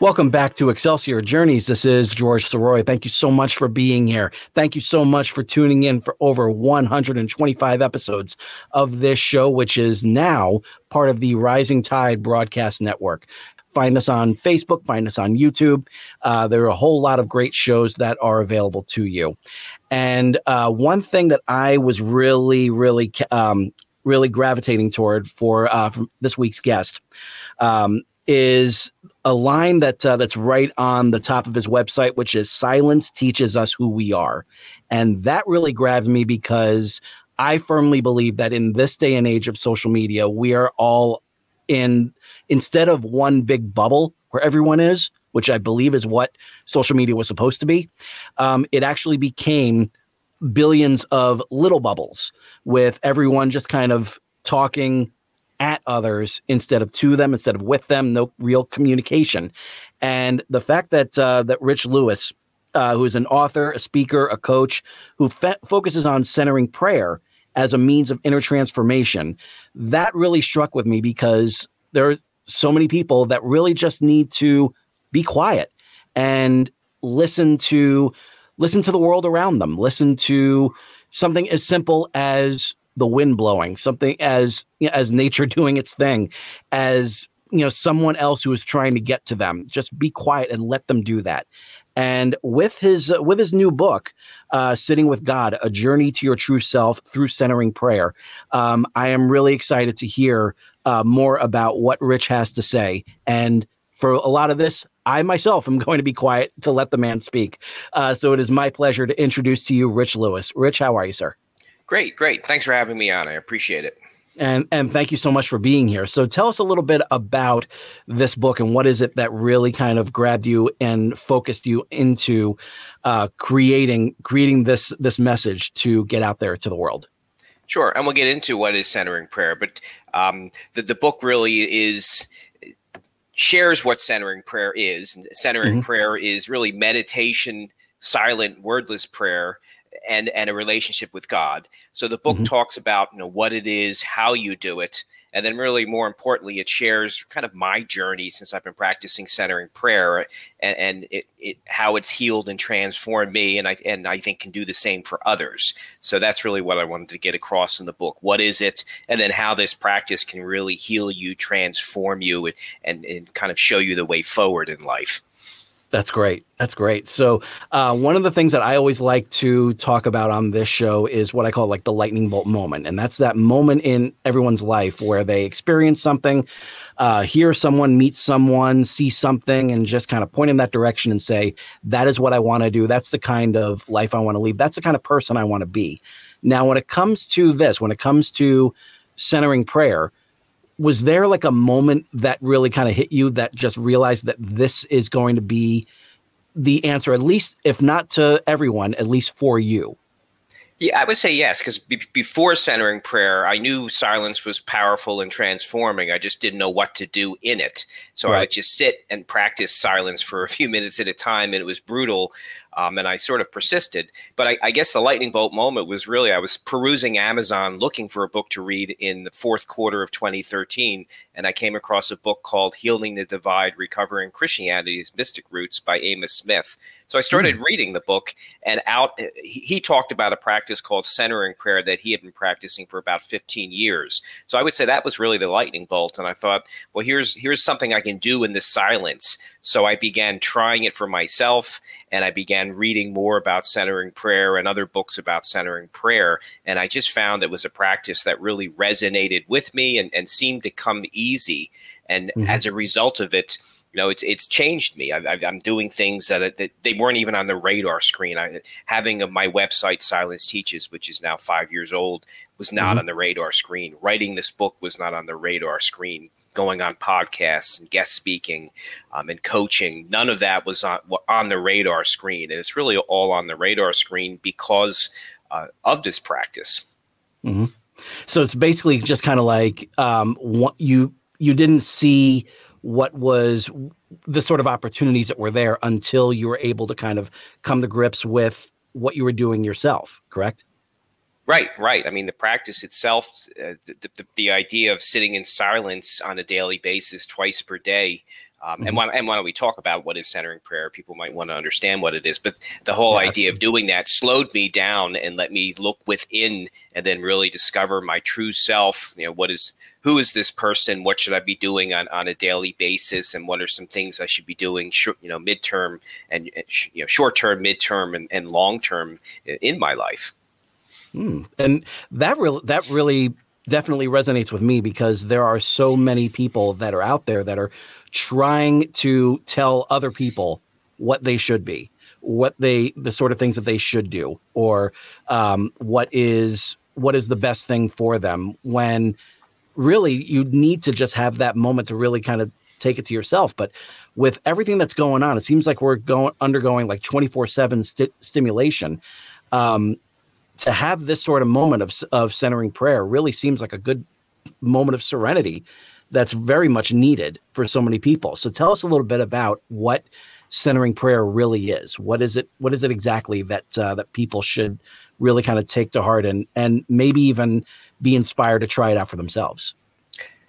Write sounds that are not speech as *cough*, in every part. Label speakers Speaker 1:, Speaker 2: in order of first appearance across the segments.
Speaker 1: Welcome back to Excelsior Journeys. This is George Sirois. Thank you so much for being here. Thank you so much for tuning in for over 125 episodes of this show, which is now part of the Rising Tide Broadcast Network. Find us on Facebook, find us on YouTube. Uh, there are a whole lot of great shows that are available to you. And uh, one thing that I was really, really, um, really gravitating toward for uh, this week's guest um, is a line that uh, that's right on the top of his website, which is "Silence teaches us who we are," and that really grabs me because I firmly believe that in this day and age of social media, we are all in instead of one big bubble where everyone is, which I believe is what social media was supposed to be. Um, it actually became billions of little bubbles with everyone just kind of talking at others instead of to them, instead of with them, no real communication. And the fact that uh, that Rich Lewis, uh, who is an author, a speaker, a coach, who fe- focuses on centering prayer as a means of inner transformation, that really struck with me because there are so many people that really just need to be quiet and listen to listen to the world around them listen to something as simple as the wind blowing something as you know, as nature *laughs* doing its thing as you know someone else who is trying to get to them. Just be quiet and let them do that. And with his uh, with his new book uh, sitting with god a journey to your true self through centering prayer um, i am really excited to hear uh, more about what rich has to say. And for a lot of this i myself am *laughs* going to be quiet to let the man speak. Uh, so it is my pleasure to introduce to you rich lewis. Rich how are you sir
Speaker 2: Great, great. Thanks for having me on. I appreciate it.
Speaker 1: and and thank you so much for being here. So tell us a little bit about this book and what is it that really kind of grabbed you and focused you into uh, creating creating this this message to get out there to the world.
Speaker 2: Sure, and we'll get into what is centering prayer, but um, the the book really is shares what centering prayer is. Centering
Speaker 1: Mhm.
Speaker 2: prayer is really meditation, silent, wordless prayer. And, and a relationship with God. So the book
Speaker 1: Mhm.
Speaker 2: talks about you know what it is, how you do it, and then really more importantly, it shares kind of my journey since I've been practicing centering prayer and, and it, it how it's healed and transformed me, and I and I think can do the same for others. So that's really what I wanted to get across in the book. What is it, and then how this practice can really heal you, transform you, and and, and kind of show you the way forward in life.
Speaker 1: That's great. That's great. So, uh, one of the things that I always like to talk about on this show is what I call like the lightning bolt moment. And that's that moment in everyone's life where they experience something, uh, hear someone, meet someone, see something, and just kind of point in that direction and say, that is what I want to do. That's the kind of life I want to lead. That's the kind of person I want to be. Now, when it comes to this, when it comes to centering prayer, was there like a moment that really kind of hit you that just realized that this is going to be the answer at least if not to everyone at least for you
Speaker 2: Yeah, I would say yes, because be- before centering prayer, I knew silence was powerful and transforming. I just didn't know what to do in it. So i would just sit and practice silence for a few minutes at a time, and it was brutal. Um, and I sort of persisted. But I, I guess the lightning bolt moment was really I was perusing Amazon looking for a book to read in the fourth quarter of 2013, and I came across a book called Healing the Divide Recovering Christianity's Mystic Roots by Amos Smith. So I started reading the book, and out he, he talked about a practice called centering prayer that he had been practicing for about 15 years. So I would say that was really the lightning bolt. And I thought, well, here's here's something I can do in the silence. So I began trying it for myself, and I began reading more about centering prayer and other books about centering prayer. And I just found it was a practice that really resonated with me and, and seemed to come easy. And
Speaker 1: Mhm.
Speaker 2: as a result of it, you know, it's it's changed me. I, am doing things that, that they weren't even on the radar screen. I, having a, my website, Silence Teaches, which is now five years old, was not mm-hmm. on the radar screen. Writing this book was not on the radar screen. Going on podcasts and guest speaking um, and coaching, none of that was on on the radar screen, and it's really all on the radar screen because uh, of this practice.
Speaker 1: Mm-hmm. So it's basically just kind of like um, what you you didn't see what was the sort of opportunities that were there until you were able to kind of come to grips with what you were doing yourself, correct?
Speaker 2: Right, right. I mean, the practice itself, uh, the, the, the, idea of sitting in silence on a daily basis, twice per day, um, mm-hmm. and, why, and why don't we talk about what is centering prayer? People might want to understand what it is, but the whole yeah, idea of doing that slowed me down and let me look within and then really discover my true self. You know, what is who is this person? What should I be doing on, on a daily basis? And what are some things I should be doing, short, you know, midterm and you know, short term, midterm, and, and long term in my life.
Speaker 1: Hmm. And that really that really definitely resonates with me because there are so many people that are out there that are trying to tell other people what they should be, what they the sort of things that they should do, or um, what is what is the best thing for them. When really you need to just have that moment to really kind of take it to yourself. But with everything that's going on, it seems like we're going undergoing like twenty four seven stimulation. Um, to have this sort of moment of of centering prayer really seems like a good moment of serenity that's very much needed for so many people. So tell us a little bit about what centering prayer really is. What is it? What is it exactly that uh, that people should really kind of take to heart and and maybe even be inspired to try it out for themselves?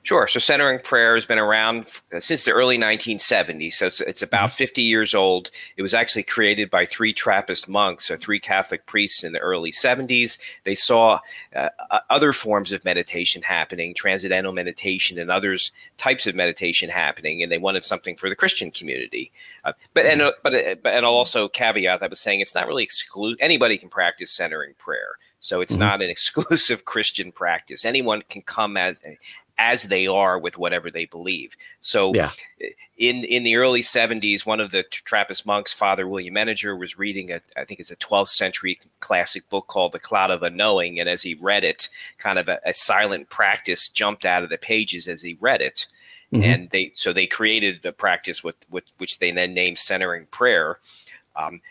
Speaker 2: Sure. So centering prayer has been around uh, since the early 1970s. So it's, it's about mm-hmm. 50 years old. It was actually created by three Trappist monks or three Catholic priests in the early 70s. They saw uh, other forms of meditation happening, transcendental meditation and others types of meditation happening, and they wanted something for the Christian community. Uh, but and uh, but, uh, but and I'll also caveat I was saying it's not really exclusive. Anybody can practice centering prayer. So it's mm-hmm. not an *laughs* exclusive Christian practice. Anyone can come as as they are with whatever they believe. So yeah. in in the early 70s, one of the Trappist monks, Father William Meninger, was reading a I think it's a 12th century classic book called The Cloud of Unknowing. And as he read it, kind of a, a silent practice jumped out of the pages as he read it. Mm-hmm. And they so they created a practice with, with which they then named centering prayer. Um,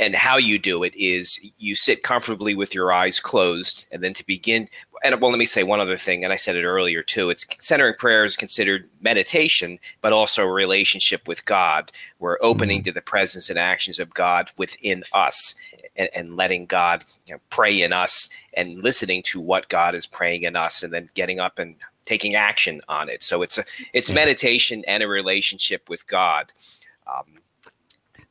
Speaker 2: and how you do it is you sit comfortably with your eyes closed and then to begin and well let me say one other thing and i said it earlier too. It's centering prayer is considered meditation but also a relationship with god. We're opening mm-hmm. to the presence and actions of god within us and, and letting god you know, pray in us and listening to what god is praying in us and then getting up and taking action on it. So it's a it's meditation and a relationship with god. Um,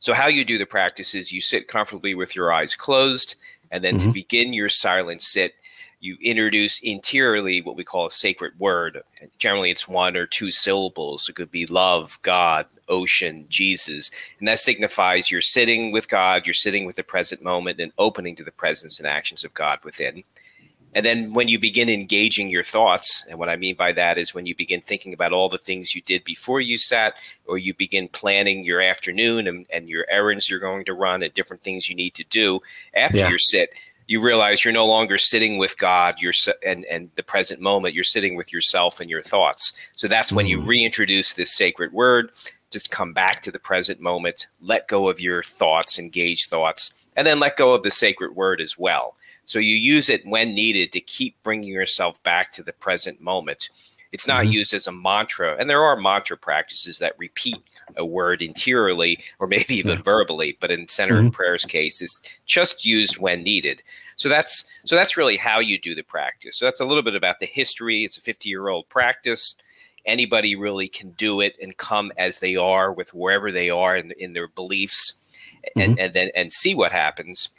Speaker 2: so, how you do the practice is you sit comfortably with your eyes closed, and then mm-hmm. to begin your silent sit, you introduce interiorly what we call a sacred word. Generally, it's one or two syllables. It could be love, God, ocean, Jesus. And that signifies you're sitting with God, you're sitting with the present moment and opening to the presence and actions of God within. And then when you begin engaging your thoughts, and what I mean by that is when you begin thinking about all the things you did before you sat, or you begin planning your afternoon and, and your errands you're going to run and different things you need to do after yeah. your sit, you realize you're no longer sitting with God you're, and, and the present moment, you're sitting with yourself and your thoughts. So that's when you mm. reintroduce this sacred word. Just come back to the present moment, let go of your thoughts, engage thoughts, and then let go of the sacred word as well. So you use it when needed to keep bringing yourself back to the present moment. It's not mm-hmm. used as a mantra. And there are mantra practices that repeat a word interiorly or maybe even yeah. verbally, but in center mm-hmm. prayers case, it's just used when needed. So that's so that's really how you do the practice. So that's a little bit about the history. It's a 50 year old practice. Anybody really can do it and come as they are with wherever they are in, in their beliefs and, mm-hmm. and then and see what happens.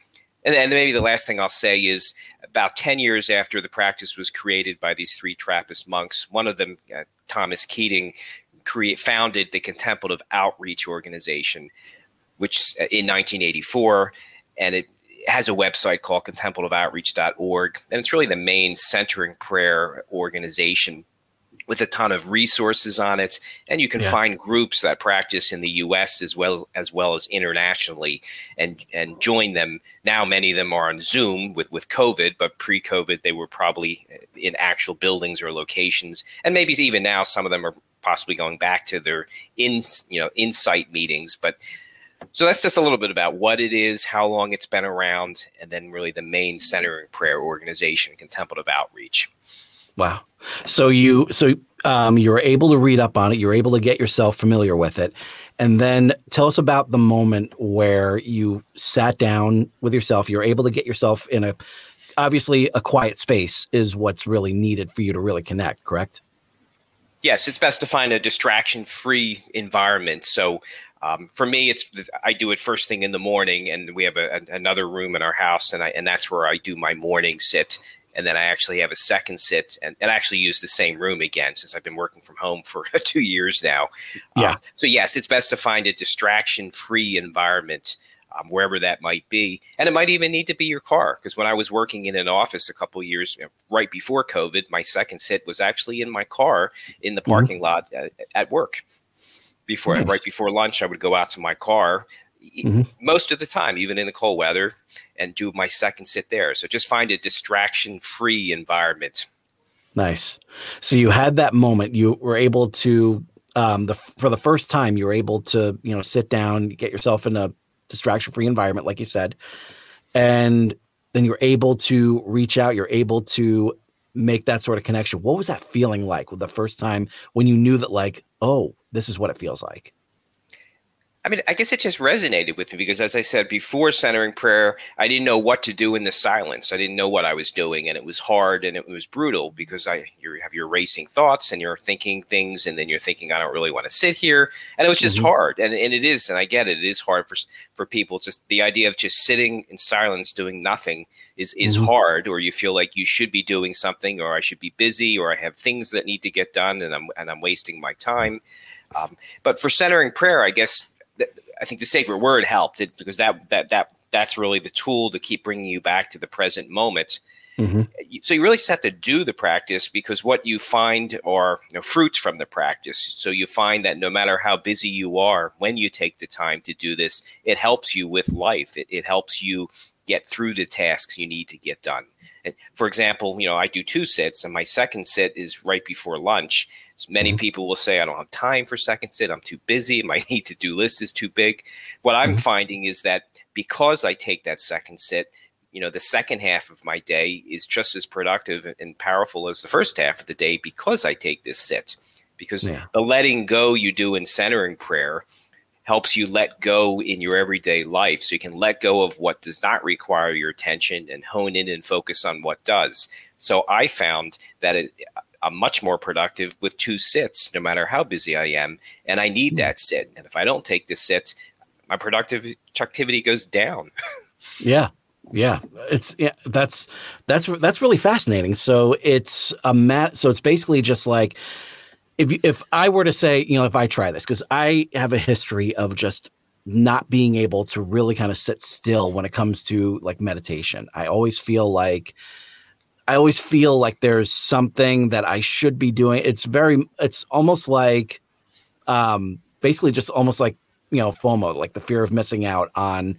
Speaker 2: And then maybe the last thing I'll say is about 10 years after the practice was created by these three Trappist monks, one of them, uh, Thomas Keating, create, founded the Contemplative Outreach Organization, which uh, in 1984, and it has a website called contemplativeoutreach.org. And it's really the main centering prayer organization with a ton of resources on it and you can
Speaker 1: Yeah.
Speaker 2: find groups that practice in the US as well as well as internationally and and join them now many of them are on Zoom with with COVID but pre-COVID they were probably in actual buildings or locations and maybe even now some of them are possibly going back to their in you know insight meetings but so that's just a little bit about what it is, how long it's been around, and then really the main centering prayer organization, contemplative outreach.
Speaker 1: Wow. So you so um, you were able to read up on it. You were able to get yourself familiar with it, and then tell us about the moment where you sat down with yourself. You're able to get yourself in a obviously a quiet space is what's really needed for you to really connect. Correct.
Speaker 2: Yes, it's best to find a distraction-free environment. So um, for me, it's I do it first thing in the morning, and we have a- another room in our house, and I and that's where I do my morning sit. And then I actually have a second sit, and, and actually use the same room again since I've been working from home for *laughs* two years now.
Speaker 1: Yeah.
Speaker 2: Um, so yes, it's best to find a distraction-free environment um, wherever that might be, and it might even need to be your car. Because when I was working in an office a couple years right before COVID, my second sit was actually in my car in the parking lot at, at work. Before
Speaker 1: Nice.
Speaker 2: right before lunch, I would go out to my car
Speaker 1: Mhm.
Speaker 2: most of the time, even in the cold weather, and do my second sit there. So just find a distraction-free environment.
Speaker 1: Nice. So you had that moment. You were able to, um, the for the first time, you were able to, you know, sit down, get yourself in a distraction-free environment, like you said, and then you're able to reach out. You're able to make that sort of connection. What was that feeling like with the first time when you knew that, like, oh, this is what it feels like?
Speaker 2: I mean, I guess it just resonated with me because, as I said before, centering prayer, I didn't know what to do in the silence. I didn't know what I was doing, and it was hard and it was brutal because I you have your racing thoughts and you're thinking things, and then you're thinking, I don't really want to sit here, and it was just
Speaker 1: Mhm.
Speaker 2: hard, and and it is, and I get it, it is hard for for people. It's just the idea of just sitting in silence doing nothing is is
Speaker 1: Mhm.
Speaker 2: hard, or you feel like you should be doing something, or I should be busy, or I have things that need to get done, and I'm and I'm wasting my time. Um, but for centering prayer, I guess I think the sacred word helped it because that that that that's really the tool to keep bringing you back to the present moment.
Speaker 1: Mhm.
Speaker 2: So you really just have to do the practice because what you find are you know, fruits from the practice. So you find that no matter how busy you are, when you take the time to do this, it helps you with life. It, it helps you get through the tasks you need to get done. And for example, you know, I do two sits, and my second sit is right before lunch. So many mm-hmm. people will say, I don't have time for second sit. I'm too busy. *laughs* My need to do list is too big. What I'm mm-hmm. finding is that because I take that second sit, you know, the second half of my day is just as productive and powerful as the first half of the day because I take this sit. Because
Speaker 1: Yeah.
Speaker 2: the letting go you do in centering prayer helps you let go in your everyday life so you can let go of what does not require your attention and hone in and focus on what does. So I found that it, uh, I'm much more productive with two sits, no matter how busy I am. And I need hmm. that sit. And if I don't take the sit, my productive productivity goes down. *laughs*
Speaker 1: Yeah. Yeah. It's yeah, that's that's that's really fascinating. So it's a mat so it's basically just like if you, if I were to say, you know, if I try this cuz I have a history of just not being able to really kind of sit still when it comes to like meditation. I always feel like I always feel like there's something that I should be doing. It's very it's almost like um basically just almost like, you know, FOMO, like the fear of missing out on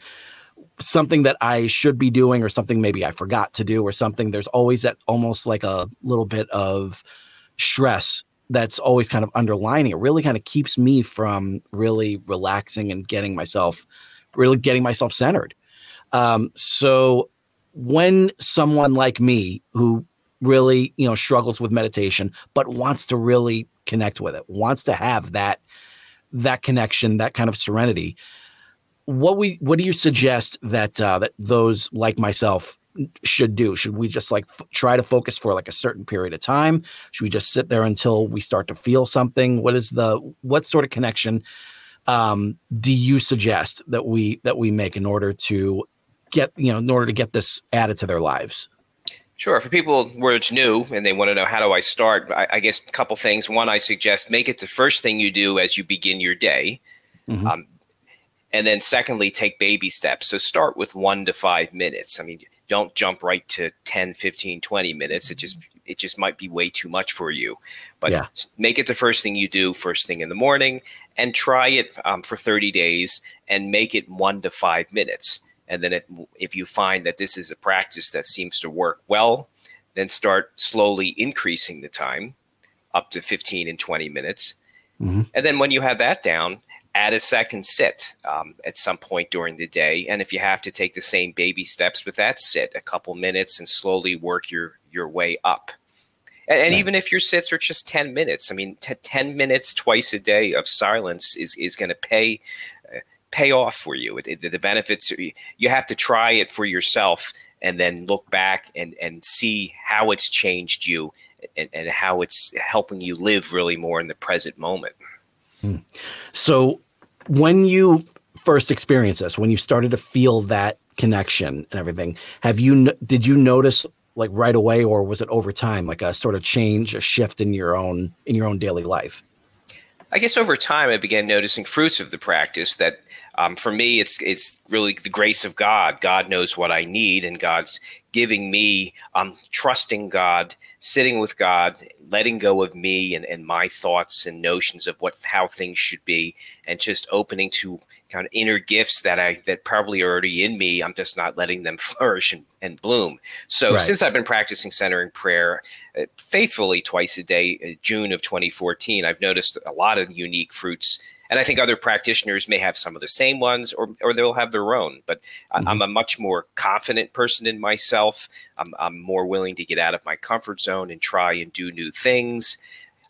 Speaker 1: something that I should be doing or something maybe I forgot to do or something. There's always that almost like a little bit of stress that's always kind of underlining. It really kind of keeps me from really relaxing and getting myself really getting myself centered. Um, so when someone like me who really, you know, struggles with meditation but wants to really connect with it, wants to have that that connection, that kind of serenity, what we what do you suggest that uh, that those like myself should do? Should we just like f- try to focus for like a certain period of time? Should we just sit there until we start to feel something? What is the what sort of connection um, do you suggest that we that we make in order to get you know in order to get this added to their lives?
Speaker 2: Sure. For people where it's new and they want to know how do I start, I, I guess a couple things. One, I suggest make it the first thing you do as you begin your day.
Speaker 1: Mhm.
Speaker 2: Um, and then secondly, take baby steps. So start with one to five minutes. I mean, don't jump right to 10 15 20 minutes it just it just might be way too much for you but
Speaker 1: Yeah.
Speaker 2: make it the first thing you do first thing in the morning and try it um, for 30 days and make it one to five minutes and then if, if you find that this is a practice that seems to work well then start slowly increasing the time up to 15 and 20 minutes
Speaker 1: Mhm.
Speaker 2: and then when you have that down add a second sit um, at some point during the day. And if you have to take the same baby steps with that sit a couple minutes and slowly work your your way up. And, and
Speaker 1: Yeah.
Speaker 2: even if your sits are just 10 minutes i mean t- 10 minutes twice a day of silence is is going to pay uh, pay off for you. It, it- the benefits you have to try it for yourself and then look back and and see how it's changed you and, and how it's helping you live really more in the present moment
Speaker 1: So when you first experienced this, when you started to feel that connection and everything, have you did you notice like right away or was it over time like a sort of change, a shift in your own in your own daily life?
Speaker 2: I guess over time I began noticing fruits of the practice that um, for me it's it's really the grace of God. God knows what I need and God's giving me um, trusting God, sitting with God, letting go of me and, and my thoughts and notions of what how things should be and just opening to kind of inner gifts that I that probably are already in me. I'm just not letting them *laughs* flourish and, and bloom. So
Speaker 1: Right.
Speaker 2: since I've been practicing centering prayer uh, faithfully twice a day, uh, June of 2014, I've noticed a lot of unique fruits. And I think other practitioners may have some of the same ones, or, or they'll have their own. But I- mm-hmm. I'm a much more confident person in myself. I'm, I'm more willing to get out of my comfort zone and try and do new things.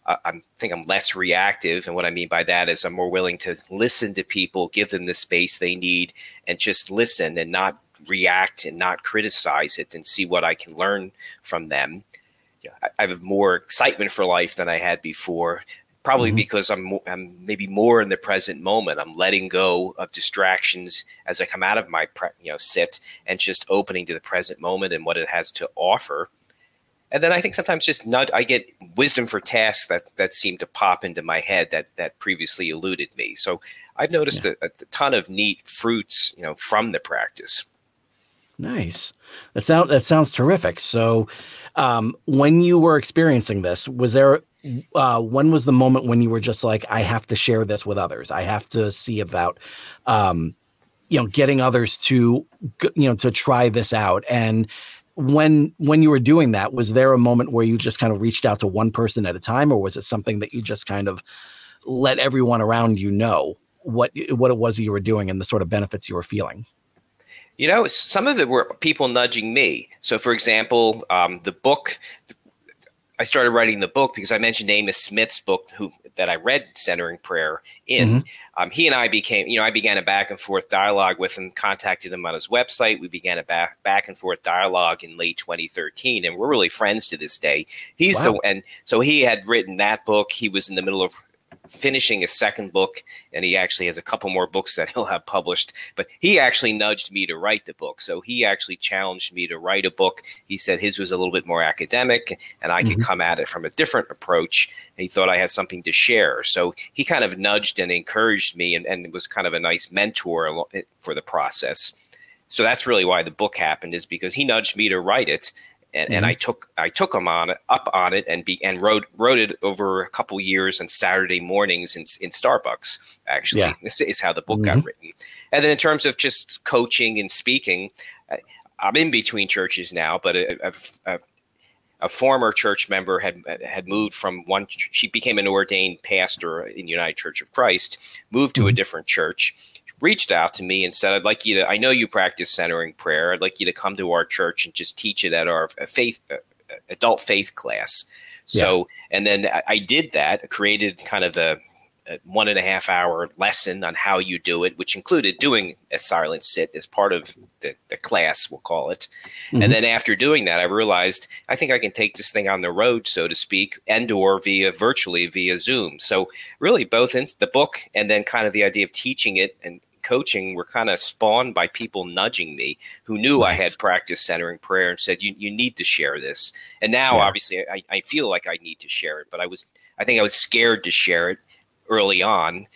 Speaker 2: I I'm think I'm less reactive, and what I mean by that is I'm more willing to listen to people, give them the space they need, and just listen and not react and not criticize it, and see what I can learn from them. Yeah, I I have more excitement for life than I had before. Probably
Speaker 1: Mhm.
Speaker 2: because I'm I'm maybe more in the present moment. I'm letting go of distractions as I come out of my pre- you know sit and just opening to the present moment and what it has to offer. And then I think sometimes just not I get wisdom for tasks that that seem to pop into my head that that previously eluded me. So I've noticed a, a ton of neat fruits, you know, from the practice.
Speaker 1: Nice. That sound that sounds terrific. So, um, when you were experiencing this, was there uh, when was the moment when you were just like, I have to share this with others. I have to see about, um, you know, getting others to, you know, to try this out. And when when you were doing that, was there a moment where you just kind of reached out to one person at a time, or was it something that you just kind of let everyone around you know what what it was you were doing and the sort of benefits you were feeling?
Speaker 2: You know, some of it were people nudging me. So, for example, um, the book, I started writing the book because I mentioned Amos Smith's book, who that I read Centering Prayer in. Um, he and I became, you know, I began a back and forth dialogue with him, contacted him on his website. We began a back back and forth dialogue in late 2013, and we're really friends to this day. He's
Speaker 1: Wow.
Speaker 2: the and so he had written that book. He was in the middle of finishing a second book and he actually has a couple more books that *laughs* he'll have published but he actually nudged me to write the book. So he actually challenged me to write a book. He said his was a little bit more academic and i could mm-hmm. come at it from a different approach. He thought i had something to share. So he kind of nudged and encouraged me and, and was kind of a nice mentor eh, for the process. So that's really why the book happened is because he nudged me to write it and, and mm-hmm. I took I took him on up on it and be and wrote wrote it over a couple years on Saturday mornings in in Starbucks. Actually,
Speaker 1: Yeah.
Speaker 2: this is how the book got mm-hmm. written. And then in terms of just coaching and speaking, I, I'm in between churches now, but a, a, a, a former church member had had moved from one. She became an ordained pastor in United Church of Christ, moved to a mm-hmm. different church reached out to me and said, I'd like you to, I know you practice centering prayer. I'd like you to come to our church and just teach it at our faith, uh, adult faith class. So, and then I, I did that, created kind of a, a one and a half hour lesson on how you do it, which included doing a silent sit as part of the, the class, we'll call it.
Speaker 1: Mhm.
Speaker 2: And then after doing that, I realized I think I can take this thing on the road, so to speak, and or via virtually via Zoom. So really both in the book and then kind of the idea of teaching it and coaching were kind of spawned by people nudging me who knew I had practiced centering prayer and said, you, you need to share this. And now
Speaker 1: Yeah.
Speaker 2: obviously I, I feel like I need to share it, but I was, I think I was scared to share it early on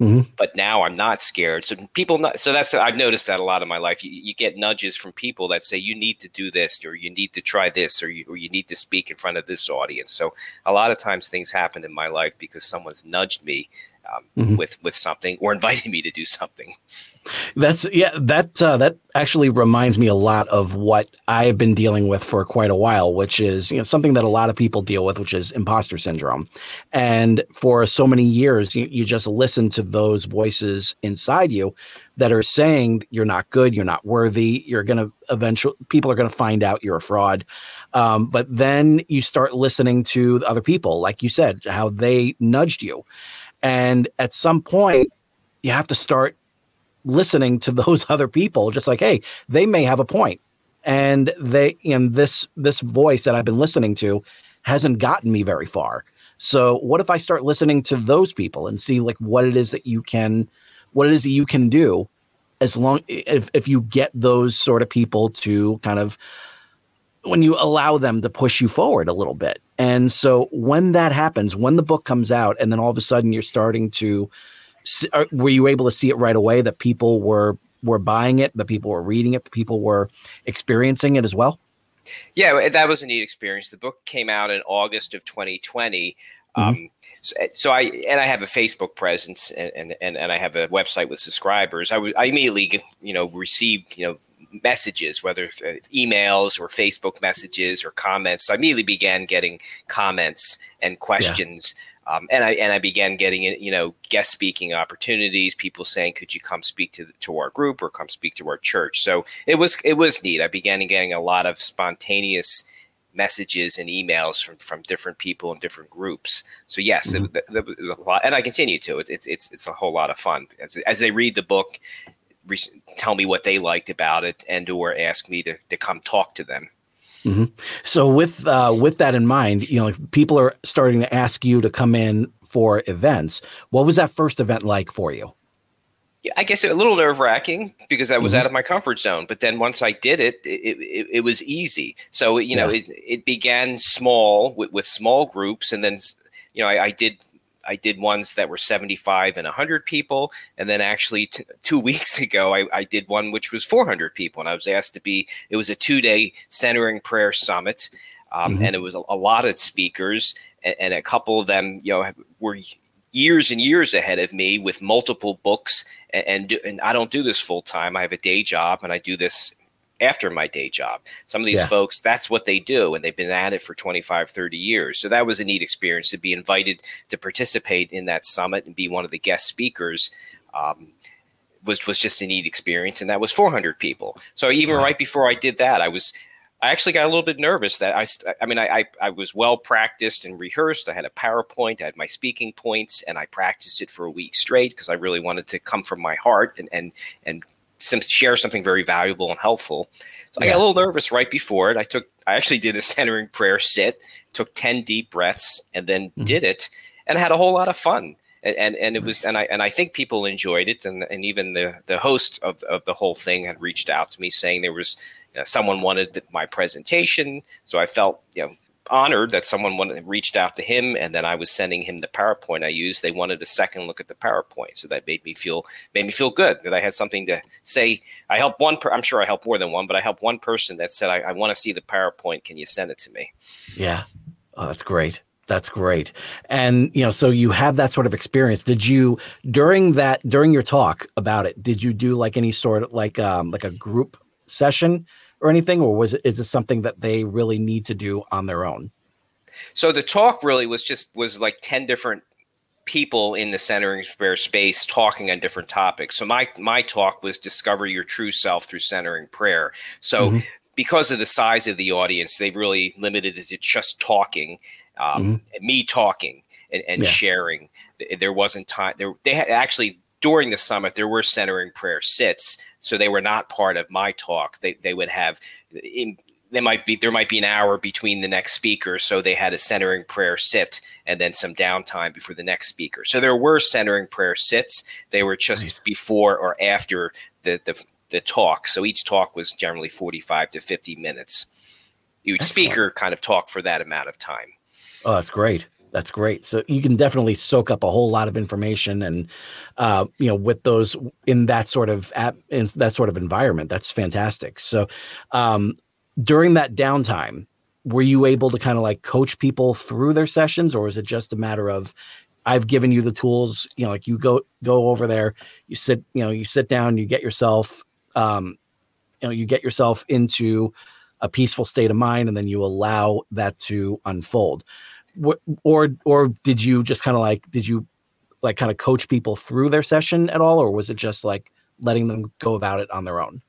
Speaker 1: Mhm.
Speaker 2: But now I'm not scared. So people, not, so that's I've noticed that a lot in my life. You, you get nudges from people that say you need to do this, or you need to try this, or you, or you need to speak in front of this audience. So a lot of times things happen in my life because someone's nudged me um,
Speaker 1: Mhm.
Speaker 2: with with something or *laughs* inviting me to do something.
Speaker 1: That's yeah. That uh, that actually reminds me a lot of what I've been dealing with for quite a while, which is you know something that a lot of people deal with, which is imposter syndrome. And for so many years, you, you just listen to those voices inside you that are saying you're not good, you're not worthy, you're gonna eventually people are gonna find out you're a fraud. Um, but then you start listening to other people, like you said, how they nudged you, and at some point, you have to start listening to *laughs* those other people just like hey they may have a point. And they and this this voice that i've been listening to hasn't gotten me very far. So what if i start listening to those people and see like what it is that you can what it is that you can do as long if, if you get those sort of people to kind of when you allow them to push you forward a little bit and so when that happens when the book comes out and then all of a sudden you're starting to are- uh, were you able to see it right away that people were were buying it, that people were reading it, that people were experiencing it as well?
Speaker 2: Yeah, that was a neat experience. The book came out in August of 2020. Mm-hmm. Um, so, eh, so I and I have a Facebook presence and, and, and, and I have a website with subscribers. I, w- I immediately you know received you know messages, whether uh, emails or Facebook messages or comments. So I immediately began getting comments and questions. Um, and I and I began getting you know guest speaking opportunities. People saying, "Could you come speak to to our group or come speak to our church?" So it was it was neat. I began getting a lot of spontaneous messages and emails from from different people in different groups. So yes, it, that- that was a lot, and I continue to. It's it's it's, it's a whole lot of fun as as they read the book. Re- tell me what they liked about it and or ask me to, to come talk to them
Speaker 1: So with uh, with that in mind, you know, people are starting to ask you to come in for events. What was that first event like for you?
Speaker 2: Yeah, I guess a little nerve wracking because I was out of my comfort zone. But then once I did it, it, it, it was easy. So you know,
Speaker 1: Yeah.
Speaker 2: it, it began small with, with small groups, and then you know, I, I did I did ones that were seventy five and hundred people, and then actually t- two *laughs* weeks ago, I, I did one which was four hundred people, and I was asked to be. It was a two day centering prayer summit. Um,
Speaker 1: Mhm.
Speaker 2: And it was a, a lot of speakers, and, and a couple of them, you know, were years and years ahead of me with multiple books and and, do, and I don't do this full time. I have a day job and I do this after my day job. Some of these
Speaker 1: Yeah.
Speaker 2: folks, that's what they do and they've been at it for 25, 30 years. So that was a neat experience to be invited to participate in that summit and be one of the guest speakers. Um, was was just a neat experience, and that was 400 people. So even
Speaker 1: Wow.
Speaker 2: right before I did that, I was I actually got a little bit nervous that I, I mean, I, I, I was well practiced and rehearsed. I had a PowerPoint, I had my speaking points, and I practiced it for a week straight because I really wanted to come from my heart and, and, and some, share something very valuable and helpful. So I got a little nervous right before it. I took, I actually did a centering prayer sit, took 10 deep breaths, and then
Speaker 1: Mhm.
Speaker 2: did it and had a whole lot of fun. And, and, and it was, and I, and I think people enjoyed it. And, and even the, the host of, of the whole thing had reached out to me saying there was, you know, someone wanted my presentation. So I felt, you know, honored that someone wanted, reached out to him and then I was sending him the PowerPoint I used. They wanted a second look at the PowerPoint. So that made me feel, made me feel good that I had something to say. I helped one, per- I'm sure I helped more than one, but I helped one person that said, I, I want to see the PowerPoint. Can you send it to me?
Speaker 1: Yeah. Oh, that's great. That's great. And you know, so you have that sort of experience. Did you during that during your talk about it, did you do like any sort of like um like a group session or anything or was it is it something that they really need to do on their own?
Speaker 2: So the talk really was just was like 10 different people in the centering prayer space talking on different topics. So my my talk was discover your true self through centering prayer. So
Speaker 1: Mhm.
Speaker 2: because of the size of the audience, they really limited it to just talking, um, me talking and, and
Speaker 1: Yeah.
Speaker 2: sharing. There wasn't time. There they had actually during the summit there were centering prayer sits, so they were not part of my talk. They they would have in there might be there might be an hour between the next speaker so they had a centering prayer sit and then some downtime before the next speaker so there were centering prayer sits they were just
Speaker 1: Nice.
Speaker 2: before or after the, the the talk so each talk was generally 45 to 50 minutes each
Speaker 1: Excellent.
Speaker 2: speaker kind of talked for that amount of time
Speaker 1: Oh, that's great. That's great. So you can definitely soak up a whole lot of information, and uh, you know, with those in that sort of app in that sort of environment, that's fantastic. So um, during that downtime, were you able to kind of like coach people through their sessions, or is it just a matter of I've given you the tools, you know, like you go go over there, you sit, you know, you sit down, you get yourself, um, you know, you get yourself into a peaceful state of mind, and then you allow that to unfold or or did you just kind of like did you like kind of coach people through their session at all or was it just like letting them go about it on their own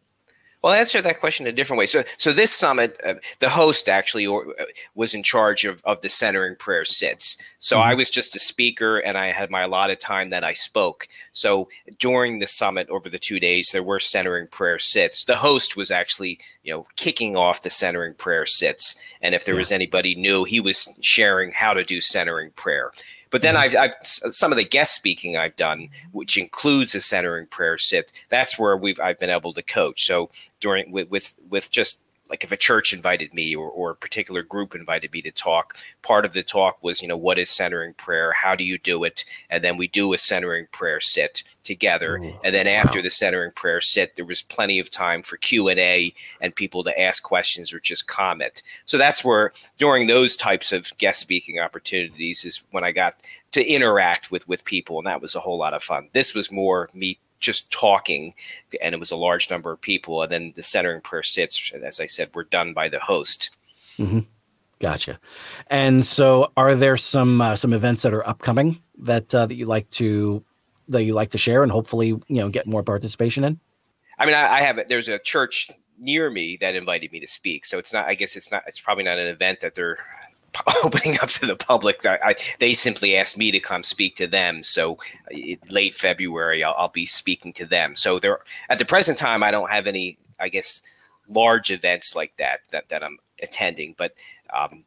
Speaker 2: well, I'll answer that question a different way. So, so this summit, uh, the host actually or, uh, was in charge of, of the centering prayer sits. So mm-hmm. I was just a speaker, and I had my allotted time that I spoke. So during the summit over the two days, there were centering prayer sits. The host was actually, you know, kicking off the centering prayer sits, and if there yeah. was anybody new, he was sharing how to do centering prayer. But then mm-hmm. I've, I've, some of the guest speaking I've done, which includes a centering prayer sit. That's where we've I've been able to coach. So during with with, with just like if a church invited me or, or a particular group invited me to talk part of the talk was you know what is centering prayer? How do you do it? And then we do a centering prayer sit together. Ooh, and then after wow. the centering prayer sit there was plenty of time for q&a and people to ask questions or just comment. So that's where during those types of guest speaking opportunities is when i got to interact with with people and that was a whole lot of fun. This was more me just talking, and it was a large number of people. And then the centering prayer sits, as I said, were done by the host.
Speaker 1: Mm-hmm. Gotcha. And so, are there some uh, some events that are upcoming that uh, that you like to that you like to share, and hopefully, you know, get more participation in?
Speaker 2: I mean, I, I have there's a church near me that invited me to speak, so it's not. I guess it's not. It's probably not an event that they're *laughs* opening up to the public. I, I, they simply asked me to come speak to them. So it, late February, I'll, I'll, be speaking to them. So there, at the present time, I don't have any, I guess, large events like that that, that I'm attending. But um,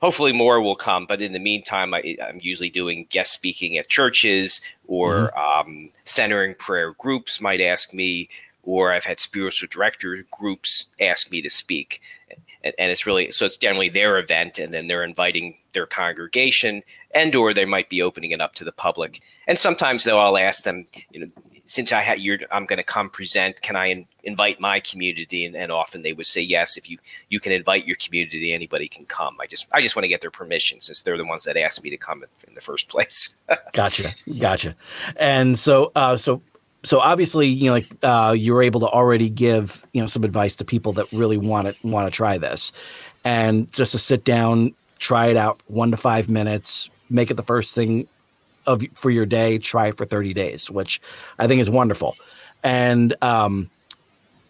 Speaker 2: hopefully more will come. But in the meantime, I, am usually doing guest speaking at churches or mm-hmm. um, centering prayer groups might ask me, or I've had spiritual director groups ask me to speak and, and it's really so it's generally their event and then they're inviting their congregation and or they might be opening it up to the public. And sometimes though i'll ask them you know since i you i'm going to come present can i in, invite my community? And, and, often they would say yes if you you can invite your community anybody can come. I just i just want to get their permission since they're the ones that asked me to come in, in the first place. *laughs*
Speaker 1: Gotcha gotcha. And so uh so so obviously, you know, like uh, you were able to already give you know some advice to people that really want to want to try this, and just to sit down, try it out one to five minutes, make it the first thing of for your day. Try it for thirty days, which I think is wonderful. And um,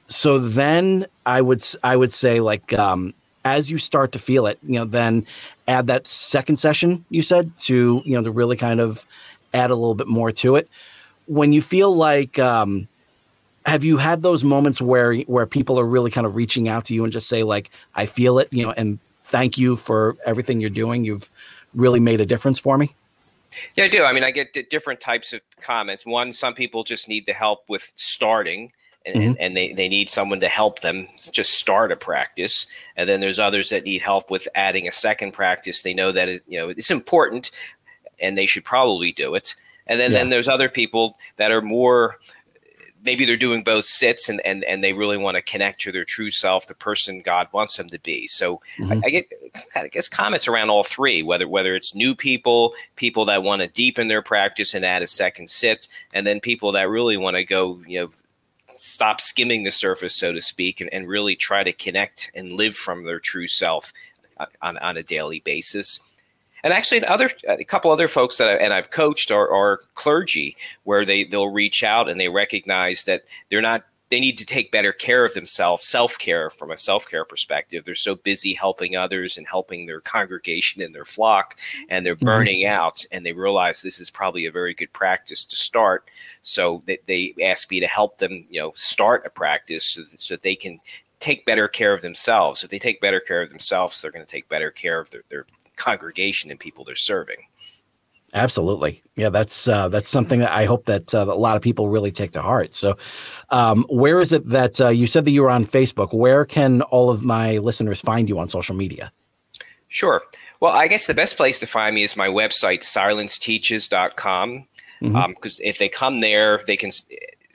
Speaker 1: so then I would I would say like um, as you start to feel it, you know, then add that second session you said to you know to really kind of add a little bit more to it when you feel like um, have you had those moments where where people are really kind of reaching out to you and just say like i feel it you know and thank you for everything you're doing. You've really made a difference for me?
Speaker 2: Yeah i do. I mean i get different types of comments. One some people just need the help with starting and, mm-hmm. and, they, they need someone to help them just start a practice. And then there's others that need help with adding a second practice. They know that it, you know it's important and they should probably do it and then, yeah. then there's other people that are more maybe they're doing both sits and, and, and they really want to connect to their true self, the person God wants them to be. So mm-hmm. I, I, get I guess comments around all three, whether whether it's new people, people that want to deepen their practice and add a second sit, and then people that really want to go, you know, stop skimming the surface, so to speak, and, and really try to connect and live from their true self uh, on, on a daily basis and actually other a couple other folks that I, and I've coached are, are clergy where they they'll reach out and they recognize that they're not they need to take better care of themselves self-care from a self-care perspective they're so busy helping others and helping their congregation and their flock and they're mm-hmm. burning mm-hmm. out and they realize this is probably a very good practice to start so they, they ask me to help them you know start a practice so, so they can take better care of themselves if they take better care of themselves they're going to take better care of their, their congregation and people they're serving.
Speaker 1: Absolutely, yeah. That's uh, that's something that I hope that uh, a lot of people really take to heart. So, um, where is it that uh, you said that you were on Facebook? Where can all of my listeners find you on social media?
Speaker 2: Sure. Well, I guess the best place to find me is my website, silenceteaches.com. Because mm-hmm. um, if they come there, they can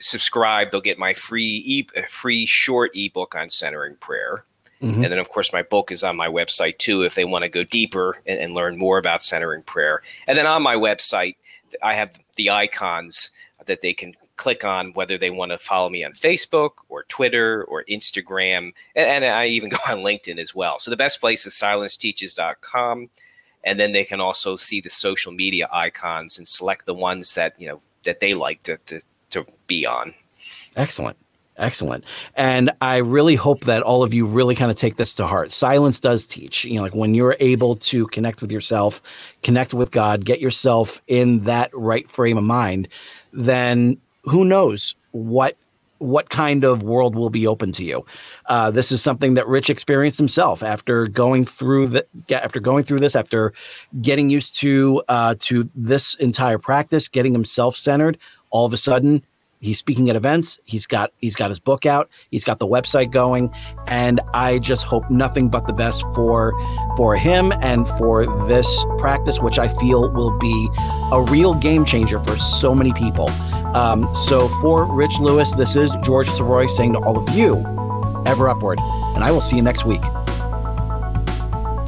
Speaker 2: subscribe. They'll get my free e- free short ebook on centering prayer. Mm-hmm. And then, of course, my book is on my website too if they want to go deeper and, and, learn more about centering prayer. And then on my website, I have the icons that they can click on whether they want to follow me on Facebook or Twitter or Instagram. And, and I even *laughs* go on LinkedIn as well. So the best place is silenceteaches.com. And then they can also see the social media icons and select the ones that, you know, that they like to, to, to be on.
Speaker 1: Excellent. Excellent. And I really hope that all of you really kind of take this to heart. Silence does teach. You know, like when you're able to connect with yourself, connect with God, get yourself in that right frame of mind, then who knows what what kind of world will be open to you. Uh, this is something that Rich experienced himself after going through the after going through this, after getting used to uh, to this entire practice, getting himself centered. All of a sudden, he's speaking at events. He's got he's got his book out. He's got the website going. And i just hope nothing but the best for for him and for this practice which i feel will be a real game changer for so many people. Um, so for rich lewis this is george Sirois saying to all of you ever upward. And i will see you next week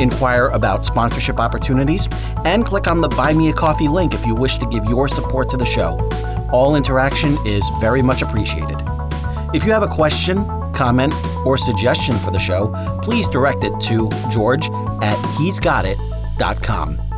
Speaker 1: inquire about sponsorship opportunities, and click on the Buy Me a Coffee link if you wish to give your support to the show. All interaction is very much appreciated. If you have a question, comment, or suggestion for the show, please direct it to george at he'sgotit.com.